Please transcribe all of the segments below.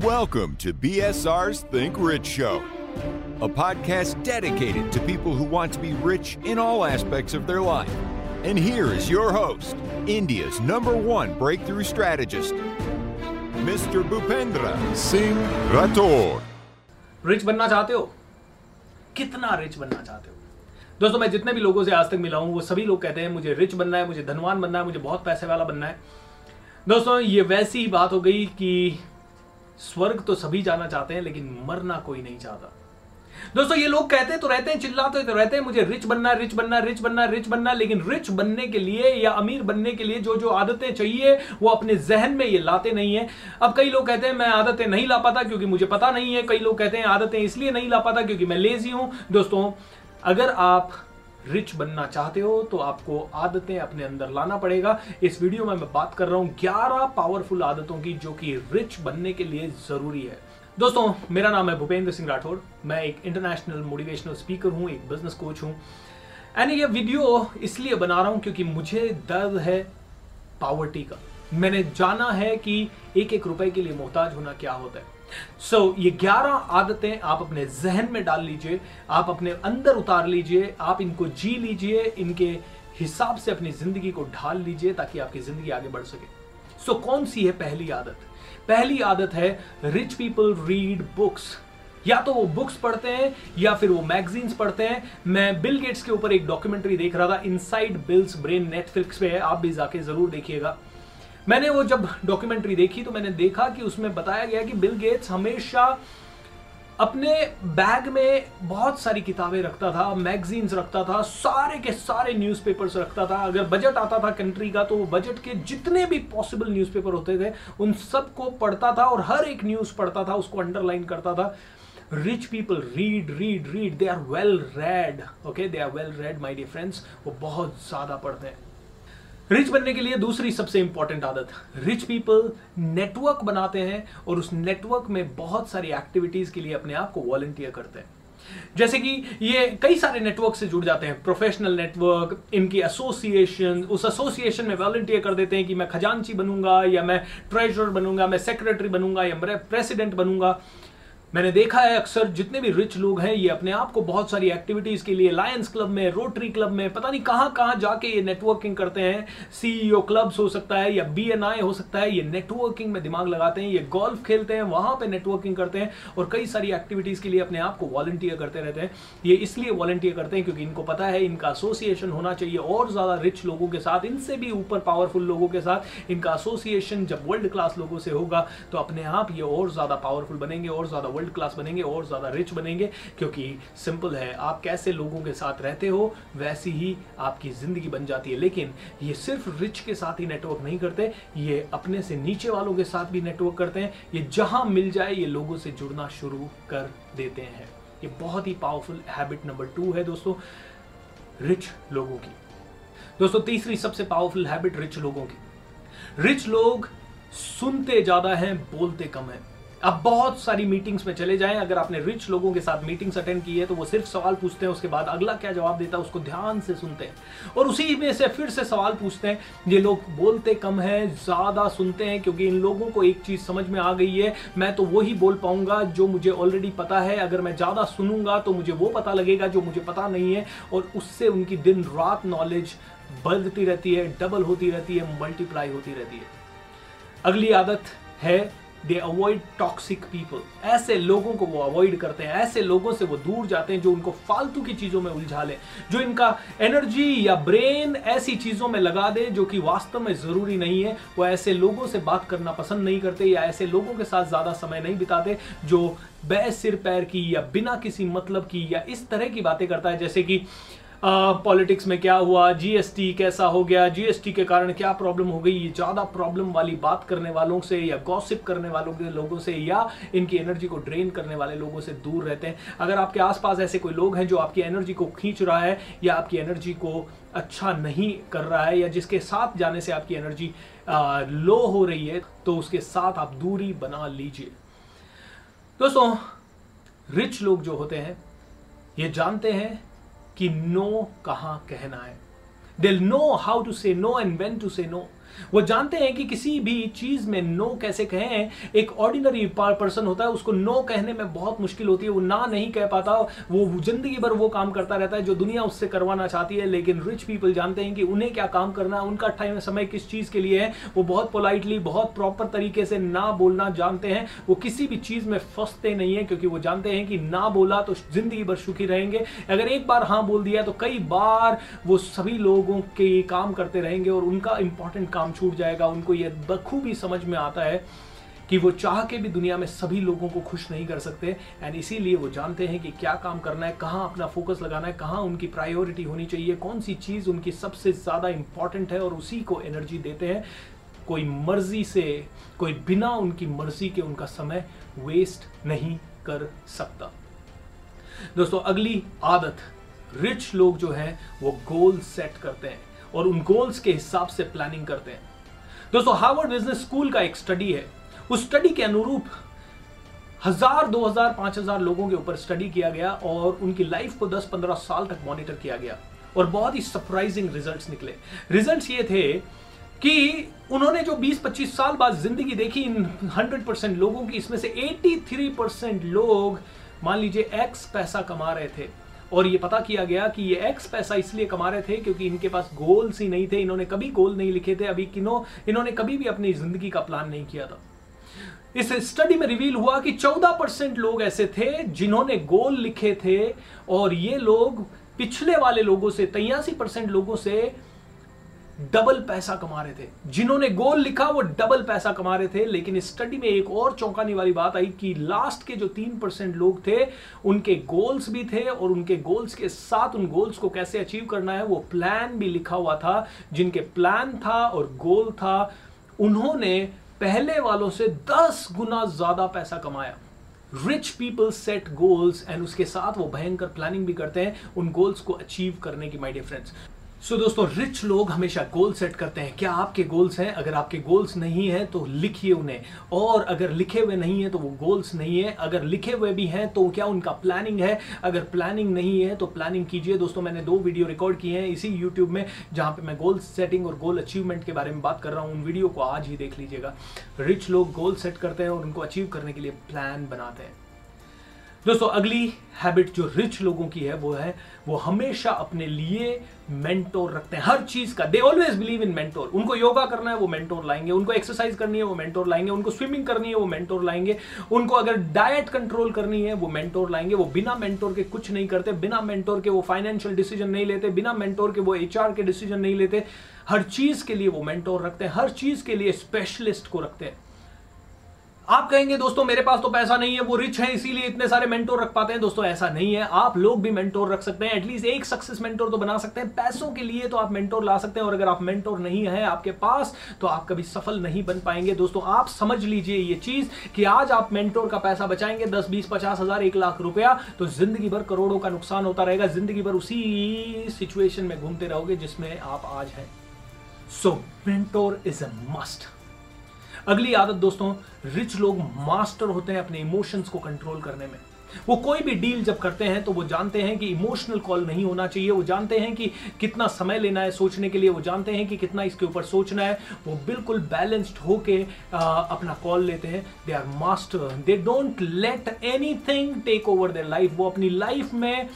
Welcome to BSR's Think Rich Show, a podcast dedicated to people who want to be rich in all aspects of their life. And here is your host, India's number one breakthrough strategist, Mr. Bhupendra Singh Rathore. Rich बनना चाहते हो कितना rich बनना चाहते हो दोस्तों मैं जितने भी लोगों से आज तक मिला हूं वो सभी लोग कहते हैं मुझे रिच बनना है मुझे धनवान बनना है मुझे बहुत पैसे वाला बनना है दोस्तों ये वैसी ही बात हो गई कि स्वर्ग तो सभी जाना चाहते हैं, लेकिन मरना कोई नहीं चाहता। दोस्तों, ये लोग कहते तो रहते हैं, चिल्लाते तो रहते हैं, मुझे रिच बनना रिच बनना रिच बनना रिच बनना, लेकिन रिच बनने के लिए या अमीर बनने के लिए जो जो आदतें चाहिए, वो अपने जहन में ये लाते नहीं है। अब कई लोग कहते हैं, मैं आदतें नहीं ला पाता क्योंकि मुझे पता नहीं है। कई लोग कहते हैं, आदतें इसलिए नहीं ला पाता क्योंकि मैं लेजी हूँ। दोस्तों, अगर आप रिच बनना चाहते हो तो आपको आदतें अपने अंदर लाना पड़ेगा। इस वीडियो में मैं बात कर रहा हूँ 11 पावरफुल आदतों की, जो कि रिच बनने के लिए ज़रूरी है। दोस्तों, मेरा नाम है भूपेंद्र सिंह राठौर। मैं एक इंटरनेशनल मोटिवेशनल स्पीकर हूँ, एक बिज़नेस कोच हूँ। एंड ये वीडियो इसलिए बना रहा हूँ क्योंकि मुझे दर्द है पावर्टी का। मैंने जाना है कि एक एक रुपए के लिए मोहताज होना क्या होता है। सो so, ये ग्यारह आदतें आप अपने जहन में डाल लीजिए आप अपने अंदर उतार लीजिए आप इनको जी लीजिए इनके हिसाब से अपनी ज़िंदगी को ढाल लीजिए ताकि आपकी ज़िंदगी आगे बढ़ सके। सो so, कौन सी है पहली आदत? पहली आदत है रिच पीपल रीड बुक्स या तो वो बुक्स पढ़ते हैं या फिर वो मैगजीन्स पढ़ते हैं। मैं बिल गेट्स के ऊपर एक डॉक्यूमेंट्री देख रहा था इनसाइड बिल्स ब्रेन नेटफ्लिक्स पे है आप भी जाके ज़रूर देखिएगा। मैंने वो जब डॉक्यूमेंट्री देखी तो मैंने देखा कि उसमें बताया गया कि बिल गेट्स हमेशा अपने बैग में बहुत सारी किताबें रखता था मैगजीन्स रखता था, सारे के सारे न्यूज़पेपर्स रखता था। अगर बजट आता था कंट्री का तो वो बजट के जितने भी पॉसिबल न्यूज़पेपर होते थे, उन सबको पढ़ता था और हर एक न्यूज़ पढ़ता था, उसको अंडरलाइन करता था। Rich people read read read they are well read okay they are well read my dear friends वो बहुत ज़्यादा पढ़ते हैं। रिच बनने के लिए दूसरी सबसे इंपॉर्टेंट आदत। रिच पीपल नेटवर्क बनाते हैं और उस नेटवर्क में बहुत सारी एक्टिविटीज़ के लिए अपने आप को वॉलेंटियर करते हैं। जैसे कि ये कई सारे नेटवर्क से जुड़ जाते हैं। प्रोफेशनल नेटवर्क इनकी एसोसिएशन उस एसोसिएशन में वॉलंटियर कर देते हैं कि मैं खजांची बनूँगा या मैं ट्रेजर बनूँगा, मैं सेक्रेटरी बनूँगा या मैं प्रेसिडेंट बनूँगा। मैंने देखा है अक्सर जितने भी रिच लोग हैं, ये अपने आप को बहुत सारी एक्टिविटीज़ के लिए लायंस क्लब में रोटरी क्लब में, पता नहीं कहाँ कहाँ जाके ये नेटवर्किंग करते हैं। सीईओ क्लब्स हो सकता है, या बीएनआई हो सकता है, ये नेटवर्किंग में दिमाग लगाते हैं, ये गोल्फ खेलते हैं, वहाँ पे नेटवर्किंग करते हैं और कई सारी एक्टिविटीज़ के लिए अपने आप को वॉलंटियर करते रहते हैं। ये इसलिए वॉलंटियर करते हैं क्योंकि इनको पता है इनका एसोसिएशन होना चाहिए और ज़्यादा रिच लोगों के साथ, इनसे भी ऊपर पावरफुल लोगों के साथ इनका एसोसिएशन जब वर्ल्ड क्लास लोगों से होगा तो अपने आप ये और ज़्यादा पावरफुल बनेंगे और ज़्यादा वर्ल्ड क्लास बनेंगे और ज़्यादा रिच बनेंगे, क्योंकि सिंपल है, आप कैसे लोगों के साथ रहते हो, वैसी ही आपकी ज़िंदगी बन जाती है। लेकिन ये सिर्फ़ रिच के साथ ही नेटवर्क नहीं करते, ये अपने से नीचे वालों के साथ भी नेटवर्क करते हैं। ये जहाँ मिल जाए, ये लोगों से जुड़ना शुरू कर देते हैं। ये बहुत ही पावरफुल हैबिट नंबर टू है दोस्तों रिच लोगों की। दोस्तों, तीसरी सबसे पावरफुल हैबिट रिच लोगों की। रिच लोग सुनते ज़्यादा हैं, बोलते कम है। अब बहुत सारी मीटिंग्स में चले जाएँ। अगर आपने रिच लोगों के साथ मीटिंग्स अटेंड की है तो वो सिर्फ़ सवाल पूछते हैं, उसके बाद अगला क्या जवाब देता है, उसको ध्यान से सुनते हैं। और उसी में से फिर से सवाल पूछते हैं, ये लोग बोलते कम है, ज़्यादा सुनते हैं, क्योंकि इन लोगों को एक चीज़ समझ में आ गई है, मैं तो वही बोल पाऊँगा जो मुझे ऑलरेडी पता है। अगर मैं ज़्यादा सुनूँगा तो मुझे वो पता लगेगा जो मुझे पता नहीं है, और उससे उनकी दिन रात नॉलेज बढ़ती रहती है डबल होती रहती है मल्टीप्लाई होती रहती है। अगली आदत है दे अवॉइड टॉक्सिक पीपल ऐसे लोगों को वो अवॉइड करते हैं। ऐसे लोगों से वो दूर जाते हैं जो उनको फालतू की चीज़ों में उलझा ले, जो इनका एनर्जी या ब्रेन ऐसी चीज़ों में लगा दे जो कि वास्तव में ज़रूरी नहीं है। वो ऐसे लोगों से बात करना पसंद नहीं करते या ऐसे लोगों के साथ ज़्यादा समय नहीं बिताते जो बह सिर पैर की या बिना किसी मतलब की या इस तरह की बातें करता है। जैसे कि पॉलिटिक्स में क्या हुआ? जीएसटी कैसा हो गया? जीएसटी के कारण क्या प्रॉब्लम हो गई? ये ज़्यादा प्रॉब्लम वाली बात करने वालों से या गॉसिप करने वालों के लोगों से या इनकी एनर्जी को ड्रेन करने वाले लोगों से दूर रहते हैं? अगर आपके आसपास ऐसे कोई लोग हैं जो आपकी एनर्जी को खींच रहा है या आपकी एनर्जी को अच्छा नहीं कर रहा है या जिसके साथ जाने से आपकी एनर्जी लो हो रही है तो उसके साथ आप दूरी बना लीजिए। दोस्तों रिच लोग जो होते हैं, ये जानते हैं कि नो कहाँ कहना है। They know how to say no and when to say no वो जानते हैं कि किसी भी चीज़ में नो कैसे कहें, एक ऑर्डिनरी पर्सन होता है, उसको नो कहने में बहुत मुश्किल होती है, वो ना नहीं कह पाता, वो ज़िंदगी भर वो काम करता रहता है, जो दुनिया उससे करवाना चाहती है, लेकिन रिच पीपल जानते हैं कि उन्हें क्या काम करना है, उनका टाइम समय किस चीज़ के लिए है, वो बहुत पोलाइटली बहुत प्रॉपर तरीके से ना बोलना जानते हैं, वो किसी भी चीज़ में फंसते नहीं है, क्योंकि वो जानते हैं कि ना बोला तो ज़िंदगी भर सुखी रहेंगे। अगर एक बार हाँ बोल दिया तो कई बार वो सभी लोगों के काम करते रहेंगे और उनका इंपॉर्टेंट काम छूट जाएगा, उनको ये बखूबी समझ में आता है कि वो चाह के भी दुनिया में सभी लोगों को खुश नहीं कर सकते एंड इसीलिए वो जानते हैं कि क्या काम करना है, कहाँ अपना फोकस लगाना है, कहाँ उनकी प्रायोरिटी होनी चाहिए कौन सी चीज़ उनकी सबसे ज़्यादा इंपॉर्टेंट है और उसी को एनर्जी देते हैं। कोई मर्ज़ी से, कोई बिना उनकी मर्ज़ी के उनका समय वेस्ट नहीं कर सकता। दोस्तों, अगली आदत रिच लोग जो हैं, वो गोल सेट करते हैं। और उन गोल्स के हिसाब से प्लानिंग करते हैं। दोस्तों हार्वर्ड बिज़नेस स्कूल का एक स्टडी है। उस स्टडी के अनुरूप हज़ार, दो हज़ार, पाँच हज़ार लोगों के ऊपर स्टडी किया गया और उनकी लाइफ को दस पंद्रह साल तक मॉनिटर किया गया और बहुत ही सरप्राइजिंग रिजल्ट्स निकले। रिजल्ट्स ये थे कि उन्होंने जो 20-25 साल बाद ज़िंदगी देखी, इन 100 परसेंट लोगों की, इसमें से 83 परसेंट लोग, मान लीजिए एक्स पैसा कमा रहे थे। और ये पता किया गया कि ये एक्स पैसा इसलिए कमा रहे थे क्योंकि इनके पास गोल्स ही नहीं थे, इन्होंने कभी गोल नहीं लिखे थे, अभी किनो, इन्होंने कभी भी अपनी ज़िंदगी का प्लान नहीं किया था। इस स्टडी में रिवील हुआ कि 14 परसेंट लोग ऐसे थे जिन्होंने गोल लिखे थे और ये लोग पिछले वाले लोगों से तियासी परसेंट लोगों से डबल पैसा कमा रहे थे। जिन्होंने गोल लिखा, वो डबल पैसा कमा रहे थे। लेकिन इस स्टडी में एक और चौंकाने वाली बात आई कि लास्ट के जो तीन परसेंट लोग थे, उनके गोल्स भी थे और उनके गोल्स के साथ उन गोल्स को कैसे अचीव करना है, वो प्लान भी लिखा हुआ था, जिनके प्लान था और गोल था। उन्होंने पहले वालों से दस गुना ज़्यादा पैसा कमाया। Rich people set goals and उसके साथ वो भयंकर प्लानिंग भी करते हैं, उन गोल्स को अचीव करने की my dear friends so so, दोस्तों रिच लोग हमेशा गोल सेट करते हैं। क्या आपके गोल्स हैं? अगर आपके गोल्स नहीं हैं तो लिखिए उन्हें। और अगर लिखे हुए नहीं है तो वो गोल्स नहीं है। अगर लिखे हुए भी हैं तो क्या उनका प्लानिंग है? अगर प्लानिंग नहीं है तो प्लानिंग कीजिए। दोस्तों मैंने दो वीडियो रिकॉर्ड किए हैं इसी यूट्यूब में जहाँ पर मैं गोल सेटिंग और गोल अचीवमेंट के बारे में बात कर रहा हूँ। उन वीडियो को आज ही देख लीजिएगा। रिच लोग गोल सेट करते हैं और उनको अचीव करने के लिए प्लान बनाते हैं। दोस्तों, अगली हैबिट जो रिच लोगों की है, वो है, वो हमेशा अपने लिए मेंटोर रखते हैं। हर चीज़ का they always believe in mentor उनको योगा करना है, वो मेंटोर लाएँगे। उनको एक्सरसाइज करनी है, वो मेंटोर लाएँगे। उनको स्विमिंग करनी है, वो मेंटोर लाएँगे। उनको अगर डाइट कंट्रोल करनी है, वो मेंटोर लाएँगे। वो बिना मेंटोर के कुछ नहीं करते, बिना मेंटोर के वो फाइनेंशियल डिसीज़न नहीं लेते, बिना मेंटोर के वो एचआर के डिसीज़न नहीं लेते। हर चीज़ के लिए वो मेंटोर रखते हैं, हर चीज़ के लिए स्पेशलिस्ट को रखते हैं। आप कहेंगे, दोस्तों, मेरे पास तो पैसा नहीं है, वो रिच है, इसीलिए इतने सारे मेंटोर रख पाते हैं। दोस्तों, ऐसा नहीं है। आप लोग भी मेंटोर रख सकते हैं। एटलीस्ट एक सक्सेस मेंटोर तो बना सकते हैं। पैसों के लिए तो आप मेंटोर ला सकते हैं और अगर आप मेंटोर नहीं है आपके पास तो आप कभी सफल नहीं बन पाएँगे। दोस्तों, आप समझ लीजिए ये चीज़ कि आज आप मेंटोर का पैसा बचाएँगे, दस, बीस, पचास हज़ार, एक लाख रुपया तो ज़िंदगी भर करोड़ों का नुकसान होता रहेगा। ज़िंदगी भर उसी सिचुएशन में घूमते रहोगे जिसमें आप आज हैं। So mentor is a must अगली आदत दोस्तों रिच लोग मास्टर होते हैं अपने इमोशंस को कंट्रोल करने में। वो कोई भी डील जब करते हैं तो वो जानते हैं कि इमोशनल कॉल नहीं होना चाहिए। वो जानते हैं कि कितना समय लेना है सोचने के लिए। वो जानते हैं कि कितना इसके ऊपर सोचना है। वो बिल्कुल बैलेंस्ड होके अपना कॉल लेते हैं। They are master they don't let anything take over their life वो अपनी लाइफ में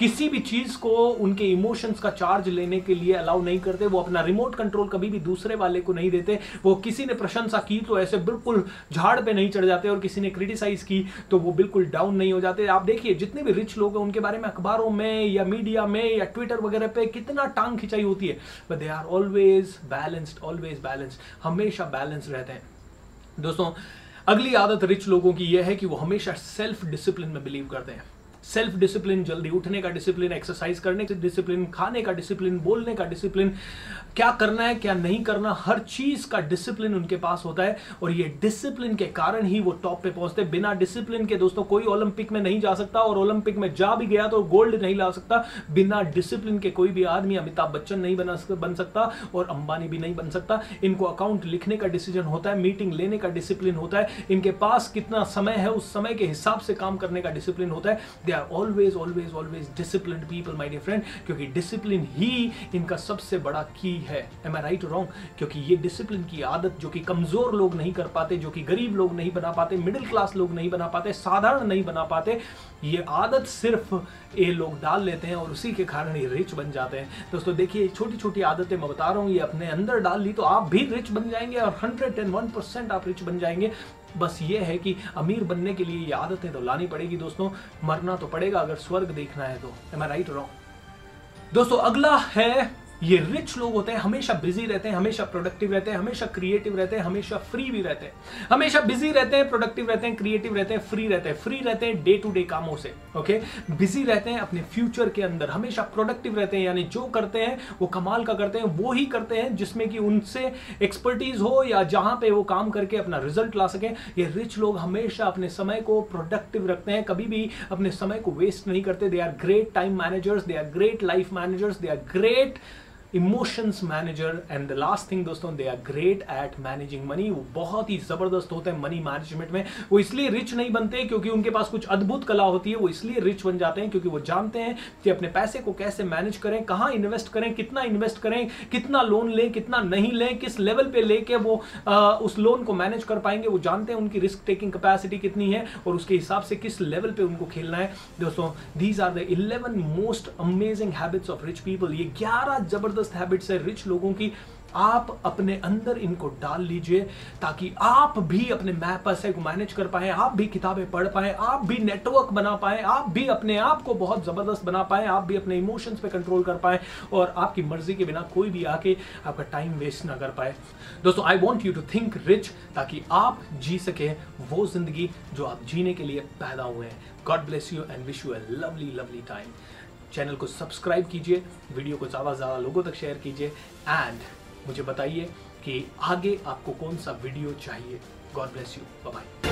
किसी भी चीज़ को उनके इमोशंस का चार्ज लेने के लिए अलाउ नहीं करते, वो अपना रिमोट कंट्रोल कभी भी दूसरे वाले को नहीं देते। वो किसी ने प्रशंसा की तो ऐसे बिल्कुल झाड़ पे नहीं चढ़ जाते और किसी ने क्रिटिसाइज की तो वो बिल्कुल डाउन नहीं हो जाते। आप देखिए, जितने भी रिच लोग हैं, उनके बारे में अखबारों में या मीडिया में या ट्विटर वगैरह पे कितना टांग खिंचाई होती है। But they are always balanced always balanced हमेशा बैलेंस रहते हैं। दोस्तों, अगली आदत रिच लोगों की यह है कि वो हमेशा सेल्फ डिसिप्लिन में बिलीव करते हैं। सेल्फ डिसिप्लिन जल्दी उठने का डिसिप्लिन एक्सरसाइज करने का डिसिप्लिन खाने का डिसिप्लिन बोलने का डिसिप्लिन क्या करना है, क्या नहीं करना, हर चीज़ का डिसिप्लिन उनके पास होता है और ये डिसिप्लिन के कारण ही वो टॉप पे पहुँचते बिना डिसिप्लिन के दोस्तों, कोई ओलंपिक में नहीं जा सकता और ओलंपिक में जा भी गया तो गोल्ड नहीं ला सकता। बिना डिसिप्लिन के कोई भी आदमी अमिताभ बच्चन नहीं बना बन सकता और अंबानी भी नहीं बन सकता। इनको अकाउंट लिखने का डिसीज़न होता है मीटिंग लेने का डिसिप्लिन होता है। इनके पास कितना समय है, उस समय के हिसाब से काम करने का डिसिप्लिन होता है। They are always always always discipline people my dear friend क्योंकि डिसिप्लिन ही इनका सबसे बड़ा की है। एम आई राइट रॉन्ग क्योंकि ये डिसिप्लिन की आदत जो कि कमज़ोर लोग नहीं कर पाते, जो कि गरीब लोग नहीं बना पाते मिडिल क्लास लोग नहीं बना पाते, साधारण नहीं बना पाते, ये आदत सिर्फ़ ये लोग डाल लेते हैं और उसी के कारण ये रिच बन जाते हैं। दोस्तों, देखिए छोटी छोटी आदतें मैं बता रहा हूँ, ये अपने अंदर डाल ली तो आप भी रिच बन जाएँगे और हंड्रेड एंड वन परसेंट आप रिच बन जाएँगे। बस ये है कि अमीर बनने के लिए ये आदतें तो लानी पड़ेगी दोस्तों, मरना तो पड़ेगा अगर स्वर्ग देखना है तो। एम आई राइट रॉन्ग दोस्तों, अगला है ये रिच लोग होते हैं, हमेशा बिज़ी रहते हैं, हमेशा प्रोडक्टिव रहते हैं, हमेशा क्रिएटिव रहते हैं, हमेशा फ्री भी रहते हैं। हमेशा बिज़ी रहते हैं प्रोडक्टिव रहते हैं क्रिएटिव रहते हैं फ्री रहते हैं। फ्री रहते हैं डे टू डे कामों से ओके बिज़ी रहते हैं अपने फ्यूचर के अंदर, हमेशा प्रोडक्टिव रहते हैं, यानी जो करते हैं, वो कमाल का करते हैं, वो ही करते हैं, जिसमें कि उनसे एक्सपर्टीज हो या जहाँ पे वो काम करके अपना रिज़ल्ट ला सकें। ये रिच लोग हमेशा अपने समय को प्रोडक्टिव रखते हैं, कभी भी अपने समय को वेस्ट नहीं करते। They are great time managers they are great life managers they are great emotions manager and the last thing दोस्तों they are great at managing money वो बहुत ही ज़बरदस्त होते हैं मनी मैनेजमेंट में। वो इसलिए रिच नहीं बनते क्योंकि उनके पास कुछ अद्भुत कला होती है। वो इसलिए रिच बन जाते हैं क्योंकि वो जानते हैं कि अपने पैसे को कैसे मैनेज करें कहाँ इन्वेस्ट करें कितना इन्वेस्ट करें कितना लोन लें कितना नहीं लें किस लेवल पे लेके वो आ, उस लोन को मैनेज कर पाएँगे। वो जानते हैं उनकी रिस्क टेकिंग कैपेसिटी कितनी है और उसके हिसाब से किस लेवल पे उनको खेलना है। दोस्तों these are the eleven most amazing habits of rich people ये ग्यारह ज़बरदस्त ज़बरदस्त हैबिट्स है रिच लोगों की, आप अपने अंदर इनको डाल लीजिए ताकि आप भी अपने मैप पैसे को मैनेज कर पाए, आप भी किताबें पढ़ पाए, आप भी नेटवर्क बना पाए, आप भी अपने आप को बहुत ज़बरदस्त बना पाए, आप भी अपने इमोशंस पे कंट्रोल कर पाए और आपकी मर्ज़ी के बिना कोई भी आके आपका टाइम वेस्ट ना कर पाए। दोस्तों I want you to think rich ताकि आप जी सके वो ज़िंदगी जो आप जीने के लिए पैदा हुए हैं। God bless you and wish you a lovely lovely time channel को सब्सक्राइब कीजिए, वीडियो को ज़्यादा से ज़्यादा लोगों तक शेयर कीजिए एंड मुझे बताइए कि आगे आपको कौन सा वीडियो चाहिए। God bless you bye